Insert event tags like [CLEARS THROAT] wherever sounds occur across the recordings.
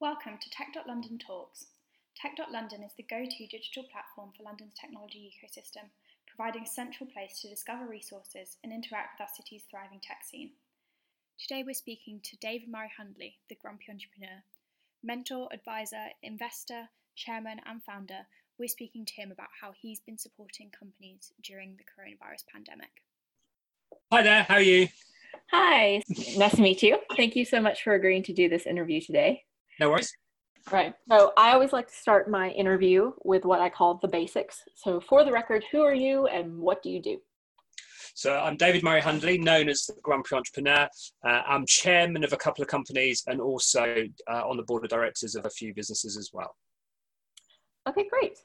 Welcome to Tech.London Talks. Tech.London is the go to digital platform for London's technology ecosystem, providing a central place to discover resources and interact with our city's thriving tech scene. Today we're speaking to David Murray Hundley, the grumpy entrepreneur. Mentor, advisor, investor, chairman, and founder, we're speaking to him about how he's been supporting companies during the coronavirus pandemic. Hi there, how are you? Hi, nice to meet you. Thank you so much for agreeing to do this interview today. No worries. Right. So I always like to start my interview with what I call the basics. So for the record, who are you and what do you do? So I'm David Murray Hundley, known as the Grumpy Entrepreneur. Uh, I'm chairman of a couple of companies and also uh, on the board of directors of a few businesses as well. Okay, great.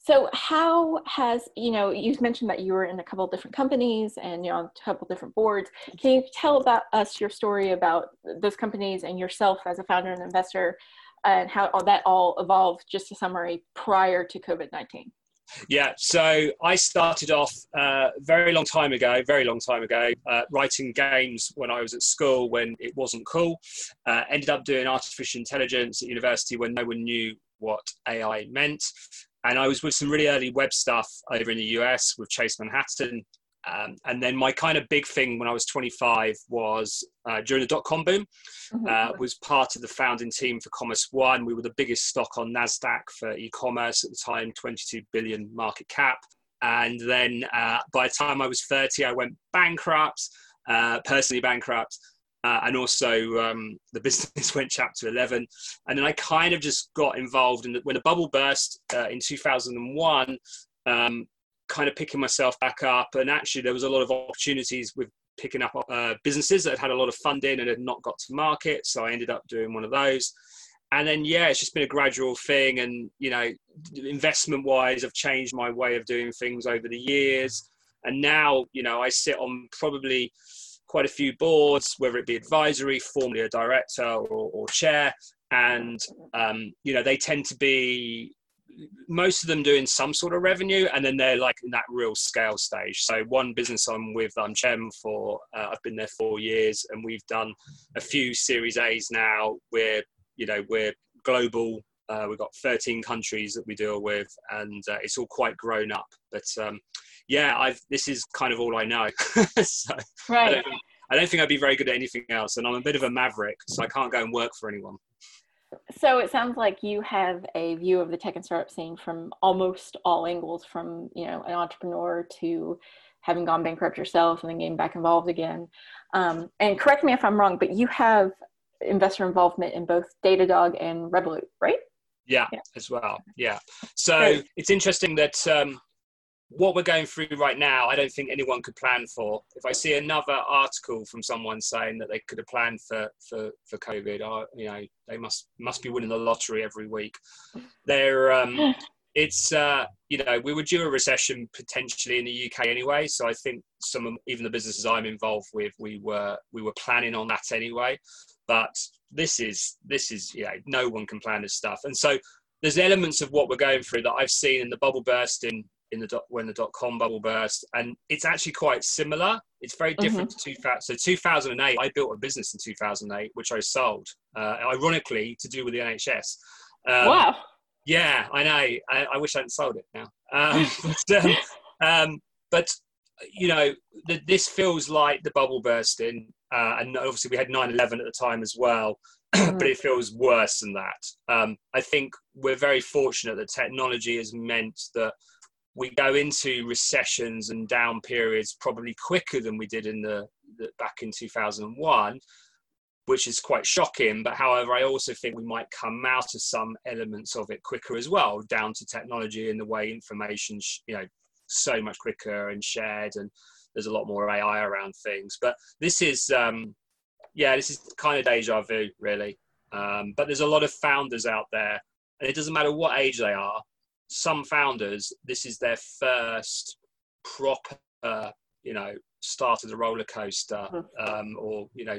So how has, you know, you've mentioned that you were in a couple of different companies and you're on a couple of different boards. Can you tell about us your story about those companies and yourself as a founder and investor and how all that all evolved, just a summary, prior to COVID-19? Yeah, so I started off a uh, very long time ago, very long time ago, uh, writing games when I was at school when it wasn't cool. Uh, ended up doing artificial intelligence at university when no one knew what AI meant and I was with some really early web stuff over in the US with Chase Manhattan. Um, and then my kind of big thing when I was 25 was uh, during the dot com boom, mm-hmm. uh, was part of the founding team for Commerce One. We were the biggest stock on NASDAQ for e commerce at the time, 22 billion market cap. And then uh, by the time I was 30, I went bankrupt, uh, personally bankrupt uh, and also um, the business [LAUGHS] went chapter 11 and then i kind of just got involved in the, when the bubble burst uh, in 2001 um, kind of picking myself back up. And actually there was a lot of opportunities with picking up uh, businesses that had had a lot of funding and had not got to market. So i ended up doing one of those. And then yeah it's just been a gradual thing. And you know investment wise i've changed my way of doing things over the years. And now you know i sit on probably quite a few boards, whether it be advisory, formerly a director or, or chair, and um, you know they tend to be most of them doing some sort of revenue, and then they're like in that real scale stage. So one business I'm with, I'm chairman for, uh, I've been there four years, and we've done a few Series A's now. We're you know we're global. Uh, we've got 13 countries that we deal with, and uh, it's all quite grown up. But um, yeah, I've this is kind of all I know. [LAUGHS] so right. I don't, I don't think I'd be very good at anything else, and I'm a bit of a maverick, so I can't go and work for anyone. So it sounds like you have a view of the tech and startup scene from almost all angles, from you know an entrepreneur to having gone bankrupt yourself and then getting back involved again. Um, and correct me if I'm wrong, but you have investor involvement in both Datadog and Revolut, right? Yeah, yeah. as well. Yeah. So it's interesting that um, what we're going through right now, I don't think anyone could plan for. If I see another article from someone saying that they could have planned for for for COVID, I, you know, they must must be winning the lottery every week. They're um, [LAUGHS] it's uh, you know we were due a recession potentially in the UK anyway, so I think some of, even the businesses I'm involved with, we were we were planning on that anyway. But this is this is you know no one can plan this stuff, and so there's elements of what we're going through that I've seen in the bubble bursting in the dot, when the dot com bubble burst, and it's actually quite similar. It's very different mm-hmm. to 2000. So 2008, I built a business in 2008, which I sold, uh, ironically, to do with the NHS. Um, wow. Yeah, I know. I, I, wish I hadn't sold it now. Um, [LAUGHS] but, um, um, but, you know, the, this feels like the bubble bursting, uh, and obviously we had 9/11 at the time as well. [CLEARS THROAT] Mm-hmm. but it feels worse than that. Um, I think we're very fortunate that technology has meant that we go into recessions and down periods probably quicker than we did in the, the, back in 2001 which is quite shocking. But however i also think we might come out of some elements of it quicker as well down to technology and the way information you know so much quicker and shared and there's a lot more ai around things. But this is um yeah this is kind of deja vu really. Um, but there's a lot of founders out there and it doesn't matter what age they are some founders, this is their first proper, you know, start of the roller coaster, mm-hmm. um, or you know,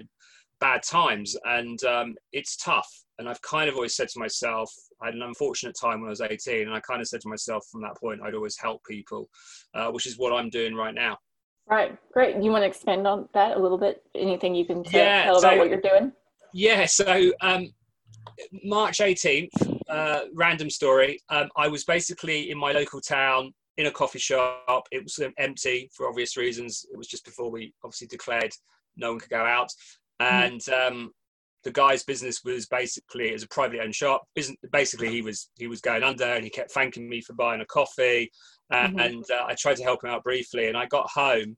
bad times, and um, it's tough. And I've kind of always said to myself, I had an unfortunate time when I was 18, and I kind of said to myself from that point, I'd always help people, uh, which is what I'm doing right now. Right, great. You want to expand on that a little bit? Anything you can tell, yeah, tell so, about what you're doing? Yeah, so um, March 18th, uh, random story. Um, I was basically in my local town in a coffee shop. It was um, empty for obvious reasons. It was just before we obviously declared no one could go out. Mm-hmm. And um, the guy's business was basically as a privately owned shop. Basically, he was he was going under, and he kept thanking me for buying a coffee. Uh, mm-hmm. And uh, I tried to help him out briefly, and I got home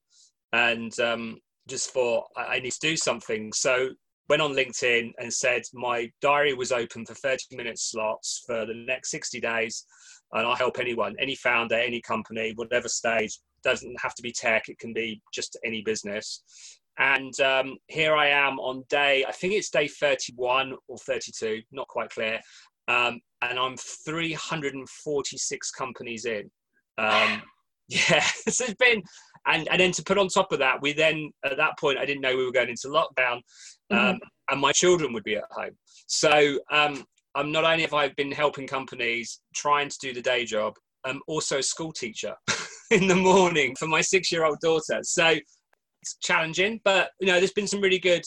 and um, just thought I need to do something. So went on LinkedIn and said my diary was open for 30 minute slots for the next 60 days, and I'll help anyone, any founder, any company, whatever stage. Doesn't have to be tech; it can be just any business. And um, here I am on day, I think it's day 31 or 32, not quite clear. Um, and I'm 346 companies in. Um, [LAUGHS] yeah, [LAUGHS] so it's been, and, and then to put on top of that, we then, at that point, I didn't know we were going into lockdown um, mm-hmm. and my children would be at home. So um, I'm not only have I been helping companies trying to do the day job, I'm also a school teacher [LAUGHS] in the morning for my six year old daughter. So it's challenging, but you know, there's been some really good.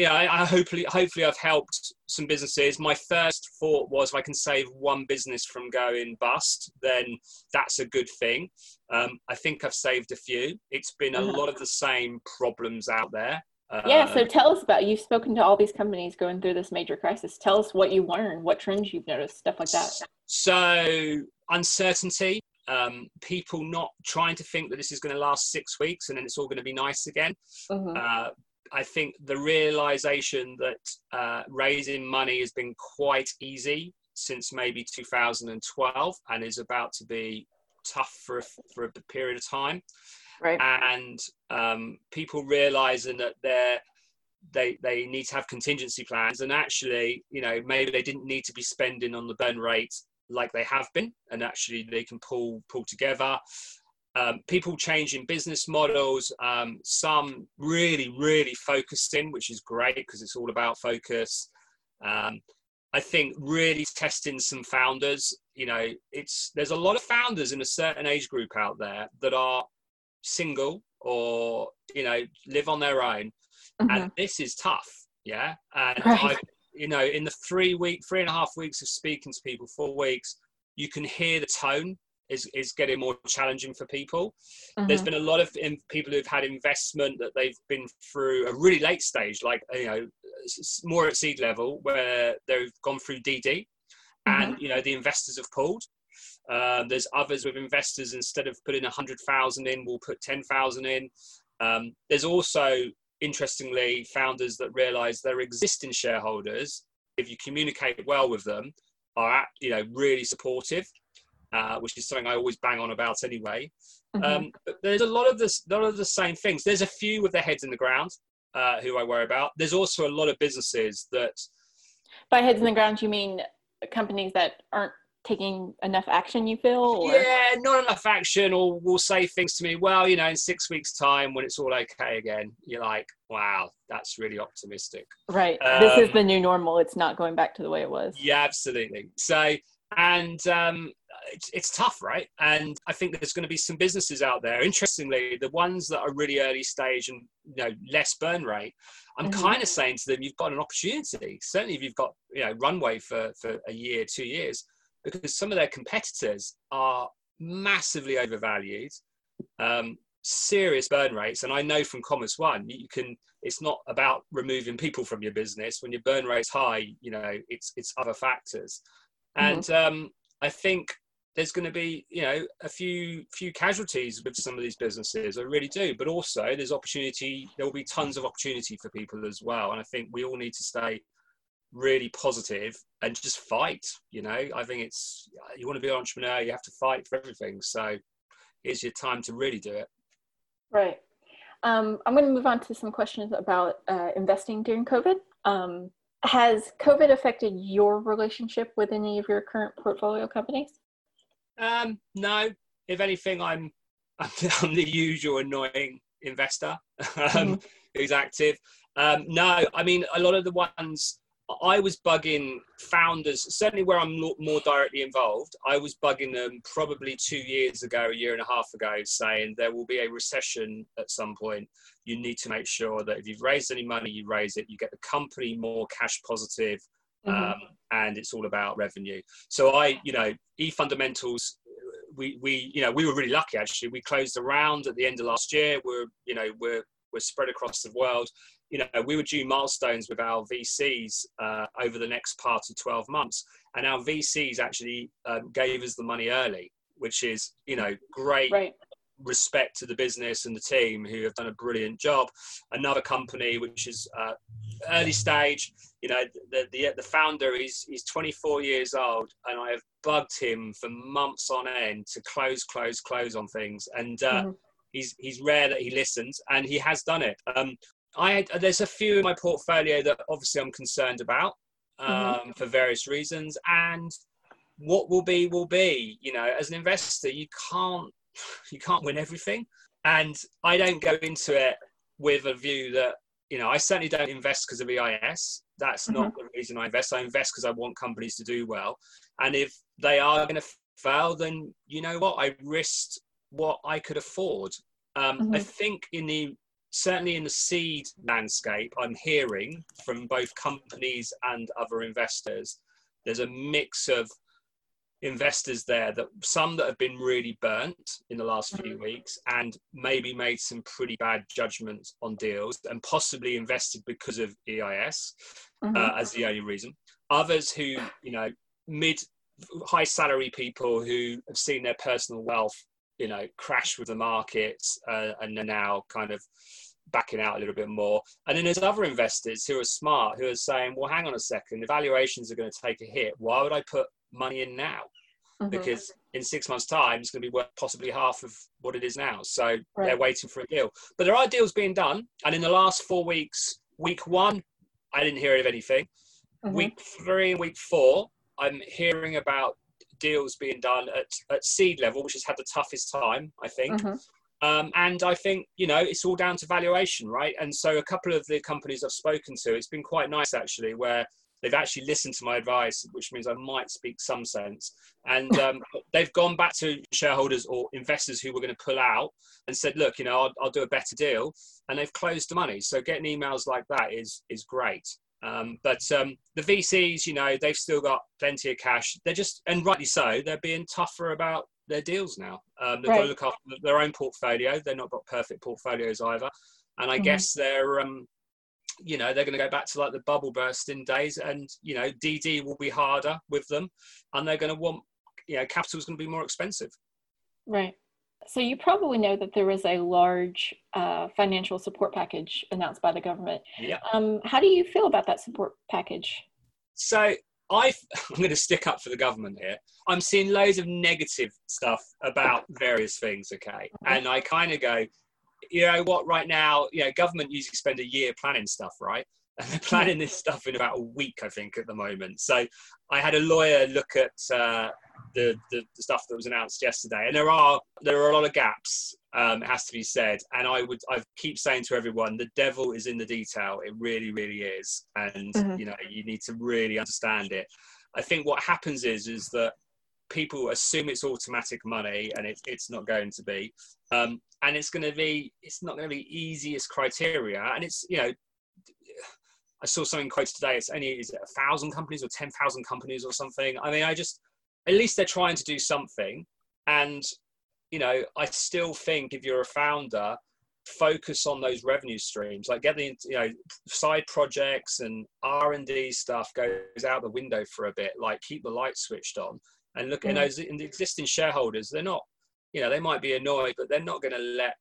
Yeah, I, I hopefully hopefully I've helped some businesses. My first thought was if I can save one business from going bust, then that's a good thing. Um, I think I've saved a few. It's been a lot of the same problems out there. yeah, so um, tell us about you've spoken to all these companies going through this major crisis. Tell us what you learned, what trends you've noticed, stuff like that. So uncertainty, um, people not trying to think that this is going to last six weeks and then it's all going to be nice again. Mm-hmm. Uh, I think the realization that uh, raising money has been quite easy since maybe 2012 and is about to be tough for a, for a period of time. Right. And um, people realizing that they're they they need to have contingency plans and actually you know maybe they didn't need to be spending on the burn rate like they have been, and actually they can pull pull together. Um, people changing business models, um, some really, really focused in, which is great because it's all about focus. Um, I think really testing some founders. You know, it's there's a lot of founders in a certain age group out there that are single or you know live on their own, mm-hmm. and this is tough. Yeah, and right you know, in the three week, three and a half weeks of speaking to people, four weeks, you can hear the tone is, is getting more challenging for people. Mm-hmm. There's been a lot of in, people who've had investment that they've been through a really late stage, like, you know, more at seed level where they've gone through DD mm-hmm. and, you know, the investors have pulled. Um, there's others with investors instead of putting a hundred thousand in, will put ten thousand in. Um, there's also interestingly, founders that realize their existing shareholders, if you communicate well with them, are you know really supportive, uh, which is something I always bang on about anyway. Mm-hmm. Um, there's a lot of this, lot of the same things. There's a few with their heads in the ground uh, who I worry about. There's also a lot of businesses that. By heads in the ground, you mean companies that aren't taking enough action you feel or? yeah not enough action or will say things to me well you know in six weeks time when it's all okay again you're like wow that's really optimistic right um, this is um, the new normal it's not going back to the way it was yeah absolutely so and um, it's, it's tough right and i think there's going to be some businesses out there interestingly the ones that are really early stage and you know less burn rate i'm mm-hmm. kind of saying to them you've got an opportunity certainly if you've got you know runway for for a year two years because some of their competitors are massively overvalued, um, serious burn rates. And I know from Commerce One, you can. It's not about removing people from your business. When your burn rate's high, you know it's it's other factors. Mm-hmm. And um, I think there's going to be you know a few few casualties with some of these businesses i really do but also there's opportunity there will be tons of opportunity for people as well and i think we all need to stay really positive and just fight. You know, I think it's you want to be an entrepreneur, you have to fight for everything. So it's your time to really do it. Right. Um, I'm going to move on to some questions about uh, investing during COVID. Um, has COVID affected your relationship with any of your current portfolio companies? Um, no. If anything, I'm [LAUGHS] I'm, the usual annoying investor [LAUGHS] um, mm-hmm. who's active. Um, no, I mean a lot of the ones I was bugging founders, certainly where I'm more directly involved. I was bugging them probably two years ago, a year and a half ago, saying there will be a recession at some point. You need to make sure that if you've raised any money, you raise it. You get the company more cash positive. Mm-hmm. Um, and it's all about revenue. So I, you know, e fundamentals. We, we, you know, we were really lucky actually. We closed the round at the end of last year. We're, you know, we're we're spread across the world. You know, we were due milestones with our VCs uh, over the next part of 12 months, and our VCs actually um, gave us the money early, which is, you know, great. Right respect to the business and the team who have done a brilliant job. Another company which is uh, early stage, you know, the, the, the founder is he's 24 years old, and I have bugged him for months on end to close, close, close on things, and uh, mm-hmm. he's he's rare that he listens, and he has done it. Um, I there's a few in my portfolio that obviously I'm concerned about mm-hmm. um, mm-hmm. for various reasons, and what will be will be. You know, as an investor, you can't [LAUGHS] you can't win everything. And I don't go into it with a view that, you know, I certainly don't invest because of EIS. That's mm-hmm. not the reason I invest. I invest because I want companies to do well. And if they are going to fail, then you know what? I risked what I could afford. Um, mm-hmm. I think in the certainly in the seed landscape, I'm hearing from both companies and other investors, there's a mix of investors there that some that have been really burnt in the last few mm-hmm. weeks and maybe made some pretty bad judgments on deals and possibly invested because of EIS mm-hmm. uh, as the only reason. Others who, you know, mid high salary people who have seen their personal wealth, you know, crash with the markets uh, and are now kind of backing out a little bit more. And then there's other investors who are smart who are saying, well, hang on a second, the valuations are going to take a hit. Why would I put money in now? Mm-hmm. Because in six months' time, it's going to be worth possibly half of what it is now. So right. they're waiting for a deal. But there are deals being done. And in the last four weeks, week one, I didn't hear of anything. Mm-hmm. Week three and week four, I'm hearing about deals being done at, at seed level, which has had the toughest time, I think. Mm-hmm. Um, and I think, you know, it's all down to valuation, right? And so a couple of the companies I've spoken to, it's been quite nice actually, where they've actually listened to my advice, which means I might speak some sense. And um, [LAUGHS] they've gone back to shareholders or investors who were going to pull out and said, look, you know, I'll, I'll do a better deal. And they've closed the money. So getting emails like that is, is great. Um, but um, the VCs, you know, they've still got plenty of cash. They're just, and rightly so, they're being tougher about their deals now. Um, they've right. got to look after their own portfolio. They're not got perfect portfolios either. And I mm-hmm. guess they're, um, you know, they're going to go back to like the bubble bursting days and, you know, DD will be harder with them and they're going to want, you know, capital is going to be more expensive. Right. So you probably know that there was a large uh, financial support package announced by the government. Yeah. Um, how do you feel about that support package? So i am going to stick up for the government here. I'm seeing loads of negative stuff about various things, okay? Mm-hmm. And I kind of go, you know what, right now, you know, government usually spend a year planning stuff, right? [LAUGHS] And they're planning this stuff in about a week, I think, at the moment. So I had a lawyer look at uh, the, the, the, stuff that was announced yesterday, and there are there are a lot of gaps. Um, it has to be said, and I would I keep saying to everyone, the devil is in the detail. It really, really is, and mm-hmm. you know you need to really understand it. I think what happens is is that people assume it's automatic money and it, it's not going to be. Um, and it's going to be it's not going to be easiest criteria. And it's you know i saw something quoted today it's only is it a thousand companies or 10,000 companies or something? I mean i just at least they're trying to do something. And you know i still think if you're a founder focus on those revenue streams. Like get the you know side projects and r&d stuff goes out the window for a bit. Like keep the light switched on and look mm. those in the existing shareholders they're not you know they might be annoyed but they're not going to let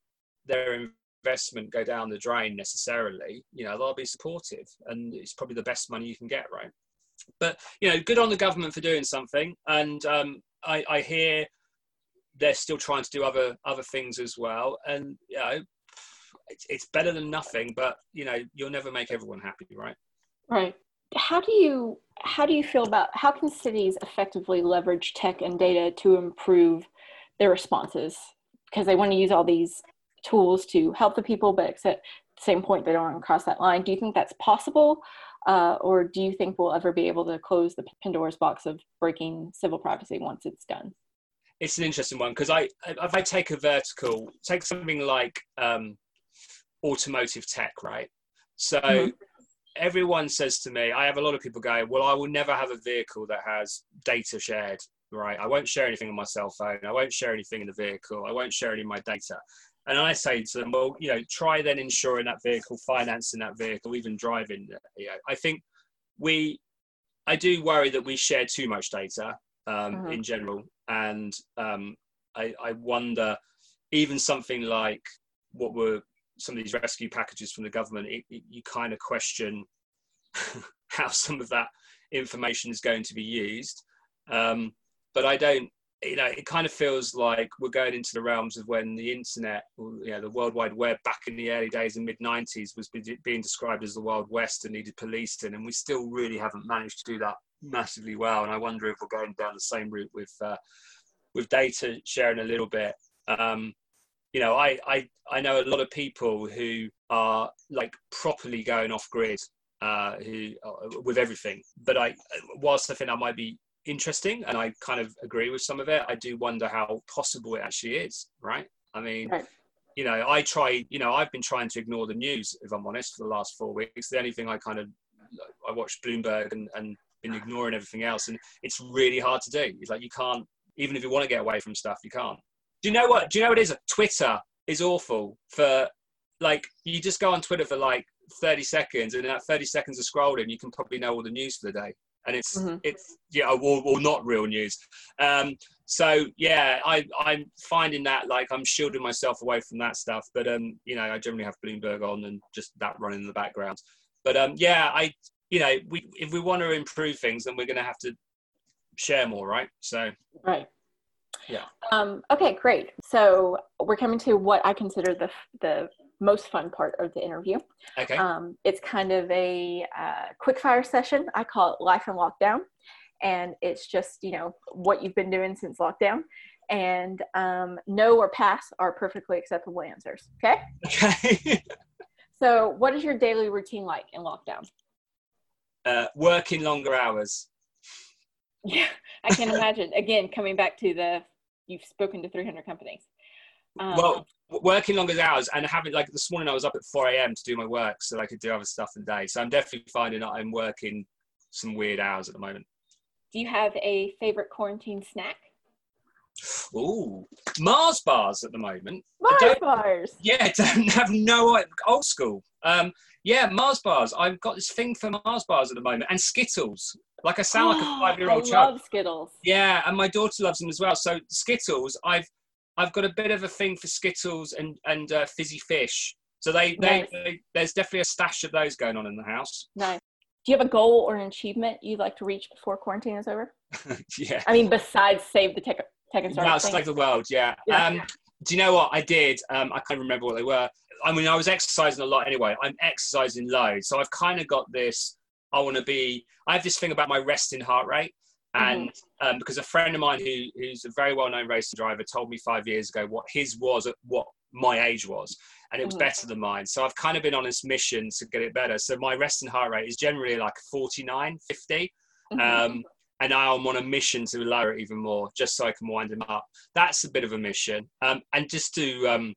their investment go down the drain necessarily. You know they'll be supportive and it's probably the best money you can get right? But you know good on the government for doing something and um, I, I hear they're still trying to do other other things as well and you know it's, it's better than nothing but you know you'll never make everyone happy right? Right. How do you how do you feel about how can cities effectively leverage tech and data to improve their responses because they want to use all these tools to help the people, but at the same point, they don't want to cross that line. Do you think that's possible? Uh, or do you think we'll ever be able to close the Pandora's box of breaking civil privacy once it's done? It's an interesting one because I, if I take a vertical, take something like um, automotive tech, right? So mm-hmm. Everyone says to me, I have a lot of people go, well, I will never have a vehicle that has data shared, right? I won't share anything on my cell phone. I won't share anything in the vehicle. I won't share any of my data. And I say to them, well, you know, try then insuring that vehicle, financing that vehicle, even driving. You know, I think we, I do worry that we share too much data um, mm-hmm. in general. And um, I, I wonder, even something like what were some of these rescue packages from the government, it, it, you kind of question [LAUGHS] how some of that information is going to be used. Um, but I don't, you know, it kind of feels like we're going into the realms of when the internet, you know, the World Wide Web back in the early days in mid 90s was being described as the Wild West and needed policing. And we still really haven't managed to do that massively well. And I wonder if we're going down the same route with, uh, with data sharing a little bit. Um, you know, I, I, I know a lot of people who are like properly going off grid uh, who uh, with everything. But I, whilst I think that might be interesting and I kind of agree with some of it, I do wonder how possible it actually is, right? I mean, right. you know, I try, you know, I've been trying to ignore the news, if I'm honest, for the last four weeks. The only thing I kind of, I watched Bloomberg and, and been ignoring everything else. And it's really hard to do. It's like you can't, even if you want to get away from stuff, you can't. Do you know what? Do you know what it is? Twitter is awful for like you just go on Twitter for like 30 seconds, and in that 30 seconds of scrolling, you can probably know all the news for the day. And it's mm-hmm. it's yeah, or, or not real news. Um, so yeah, I I'm finding that like I'm shielding myself away from that stuff. But um, you know, I generally have Bloomberg on and just that running in the background. But um, yeah, I you know, we if we want to improve things, then we're going to have to share more, right? So right. Yeah. Um, okay, great. So we're coming to what I consider the the most fun part of the interview. Okay. Um, it's kind of a uh, quick fire session. I call it Life in Lockdown, and it's just you know what you've been doing since lockdown. And um, no or pass are perfectly acceptable answers. Okay. Okay. [LAUGHS] so, what is your daily routine like in lockdown? Uh, working longer hours. [LAUGHS] Yeah, I can imagine. Again, coming back to the you've spoken to 300 companies. Um, well, working longer hours and having like this morning I was up at 4 a.m. to do my work so I could do other stuff in the day. So I'm definitely finding that I'm working some weird hours at the moment. Do you have a favorite quarantine snack? Oh, Mars bars at the moment. Mars bars. Yeah, [LAUGHS] don't have no old school. Um, yeah, Mars bars. I've got this thing for Mars bars at the moment, and Skittles. Like I sound like a [GASPS] five-year-old child. I love Skittles. Yeah, and my daughter loves them as well. So Skittles, I've I've got a bit of a thing for Skittles and and uh, fizzy fish. So they, nice. they, they, there's definitely a stash of those going on in the house. Nice. Do you have a goal or an achievement you'd like to reach before quarantine is over? [LAUGHS] yeah. I mean, besides save the tech, tech and start. save the world. Yeah. yeah. Um, do you know what I did? Um, I can't remember what they were. I mean, I was exercising a lot anyway. I'm exercising loads, so I've kind of got this. I want to be. I have this thing about my resting heart rate. And mm-hmm. um, because a friend of mine who, who's a very well known racing driver told me five years ago what his was at what my age was, and it was mm-hmm. better than mine. So I've kind of been on this mission to get it better. So my resting heart rate is generally like 49, 50. Mm-hmm. Um, and now I'm on a mission to lower it even more, just so I can wind him up. That's a bit of a mission. Um, and just to, um,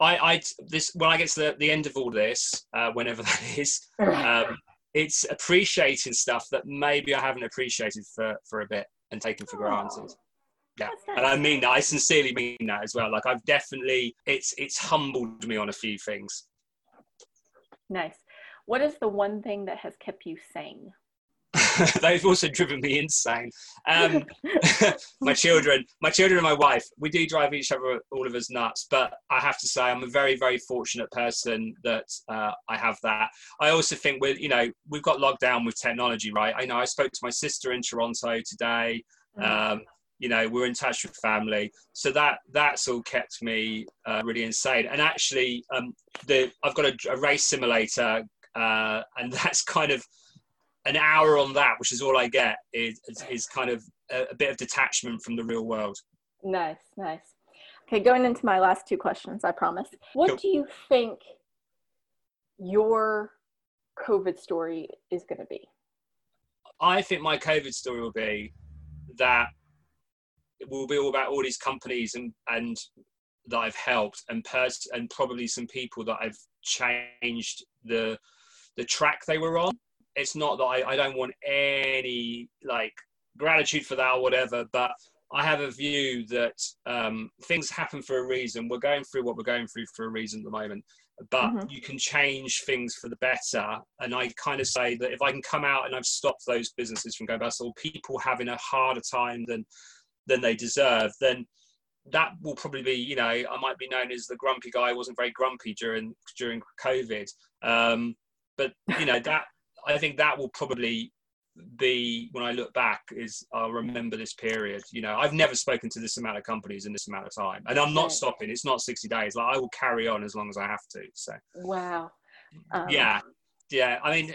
I, I, this when I get to the, the end of all this, uh, whenever [LAUGHS] that is, um, it's appreciating stuff that maybe I haven't appreciated for, for a bit and taken for granted. Yeah, and I mean that. I sincerely mean that as well. Like I've definitely, it's it's humbled me on a few things. Nice. What is the one thing that has kept you sane? [LAUGHS] they've also driven me insane. Um, [LAUGHS] my children, my children and my wife, we do drive each other, all of us nuts. But I have to say, I'm a very, very fortunate person that uh, I have that. I also think we're, you know, we've got locked down with technology, right? I know I spoke to my sister in Toronto today. Mm. Um, you know, we're in touch with family, so that that's all kept me uh, really insane. And actually, um, the I've got a, a race simulator, uh, and [LAUGHS] that's kind of an hour on that, which is all I get, is, is, kind of a, a, bit of detachment from the real world. Nice, nice. Okay, going into my last two questions, I promise. What cool. do you think your COVID story is going to be? I think my COVID story will be that it will be all about all these companies and, and that I've helped and pers- and probably some people that I've changed the the track they were on. It's not that I, I don't want any like gratitude for that or whatever, but I have a view that um, things happen for a reason. We're going through what we're going through for a reason at the moment, but mm-hmm. you can change things for the better. And I kind of say that if I can come out and I've stopped those businesses from going bust or people having a harder time than than they deserve, then that will probably be, you know, I might be known as the grumpy guy. I wasn't very grumpy during during COVID, um, but you know [LAUGHS] that I think that will probably be when I look back is I'll remember this period. You know, I've never spoken to this amount of companies in this amount of time, and I'm not stopping. It's not 60 days. Like I will carry on as long as I have to. So wow. Um, yeah, yeah. I mean,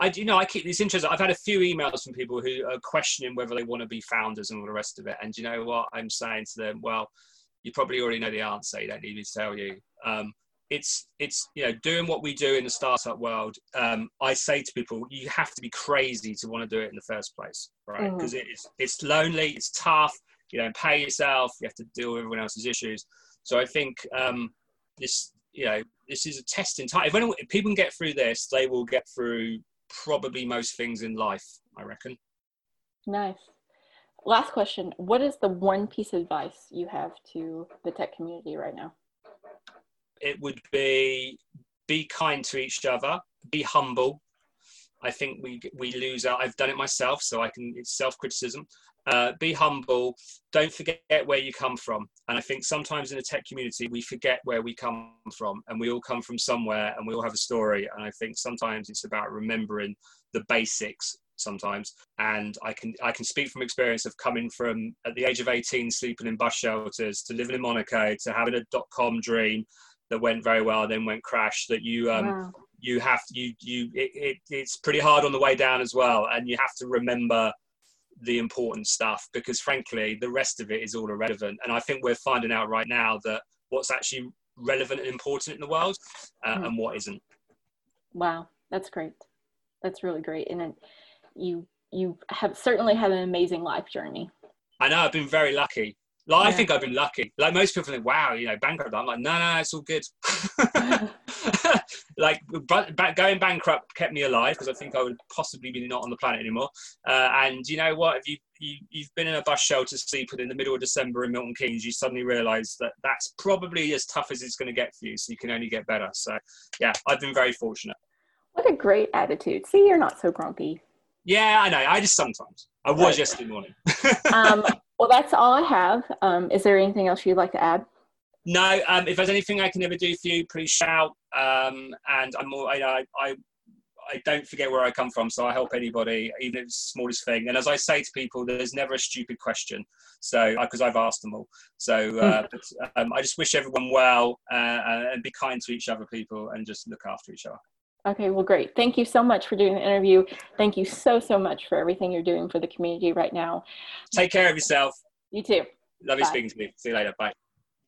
I you know I keep this interesting. I've had a few emails from people who are questioning whether they want to be founders and all the rest of it. And you know what I'm saying to them? Well, you probably already know the answer. You don't need me to tell you. Um, it's it's you know doing what we do in the startup world um, i say to people you have to be crazy to want to do it in the first place right? Because mm-hmm. it's it's lonely it's tough you don't pay yourself you have to deal with everyone else's issues. So i think um, this you know this is a testing time. If, anyone, if people can get through this they will get through probably most things in life i reckon. Nice. Last question. What is the one piece of advice you have to the tech community right now it would be be kind to each other, be humble. I think we we lose out. I've done it myself, so I can. It's self criticism. Uh, be humble. Don't forget where you come from. And I think sometimes in the tech community we forget where we come from, and we all come from somewhere, and we all have a story. And I think sometimes it's about remembering the basics sometimes and i can i can speak from experience of coming from at the age of 18 sleeping in bus shelters to living in monaco to having a dot-com dream that went very well, then went crash. That you um, wow. you have you you it, it, it's pretty hard on the way down as well, and you have to remember the important stuff because frankly the rest of it is all irrelevant. And I think we're finding out right now that what's actually relevant and important in the world uh, mm. and what isn't. Wow, that's great. That's really great, and then you you have certainly had an amazing life journey. I know I've been very lucky. Like, yeah. I think I've been lucky. Like most people think, wow, you know, bankrupt. I'm like, no, no, it's all good. [LAUGHS] like going bankrupt kept me alive because I think I would possibly be not on the planet anymore. Uh, and you know what? If you, you you've been in a bus shelter sleeping in the middle of December in Milton Keynes, you suddenly realise that that's probably as tough as it's going to get for you. So you can only get better. So yeah, I've been very fortunate. What a great attitude. See, you're not so grumpy. Yeah, I know. I just sometimes. I was yesterday morning. [LAUGHS] um, well, that's all I have. Um, is there anything else you'd like to add? No. Um, if there's anything I can ever do for you, please shout. Um, and I'm more, I, I, I don't forget where I come from, so I help anybody, even if it's the smallest thing. And as I say to people, there's never a stupid question, so because uh, I've asked them all. So, uh, hmm. but, um, I just wish everyone well uh, and be kind to each other, people, and just look after each other. Okay, well, great. Thank you so much for doing the interview. Thank you so, so much for everything you're doing for the community right now. Take care of yourself. You too. Love you speaking to me. See you later. Bye.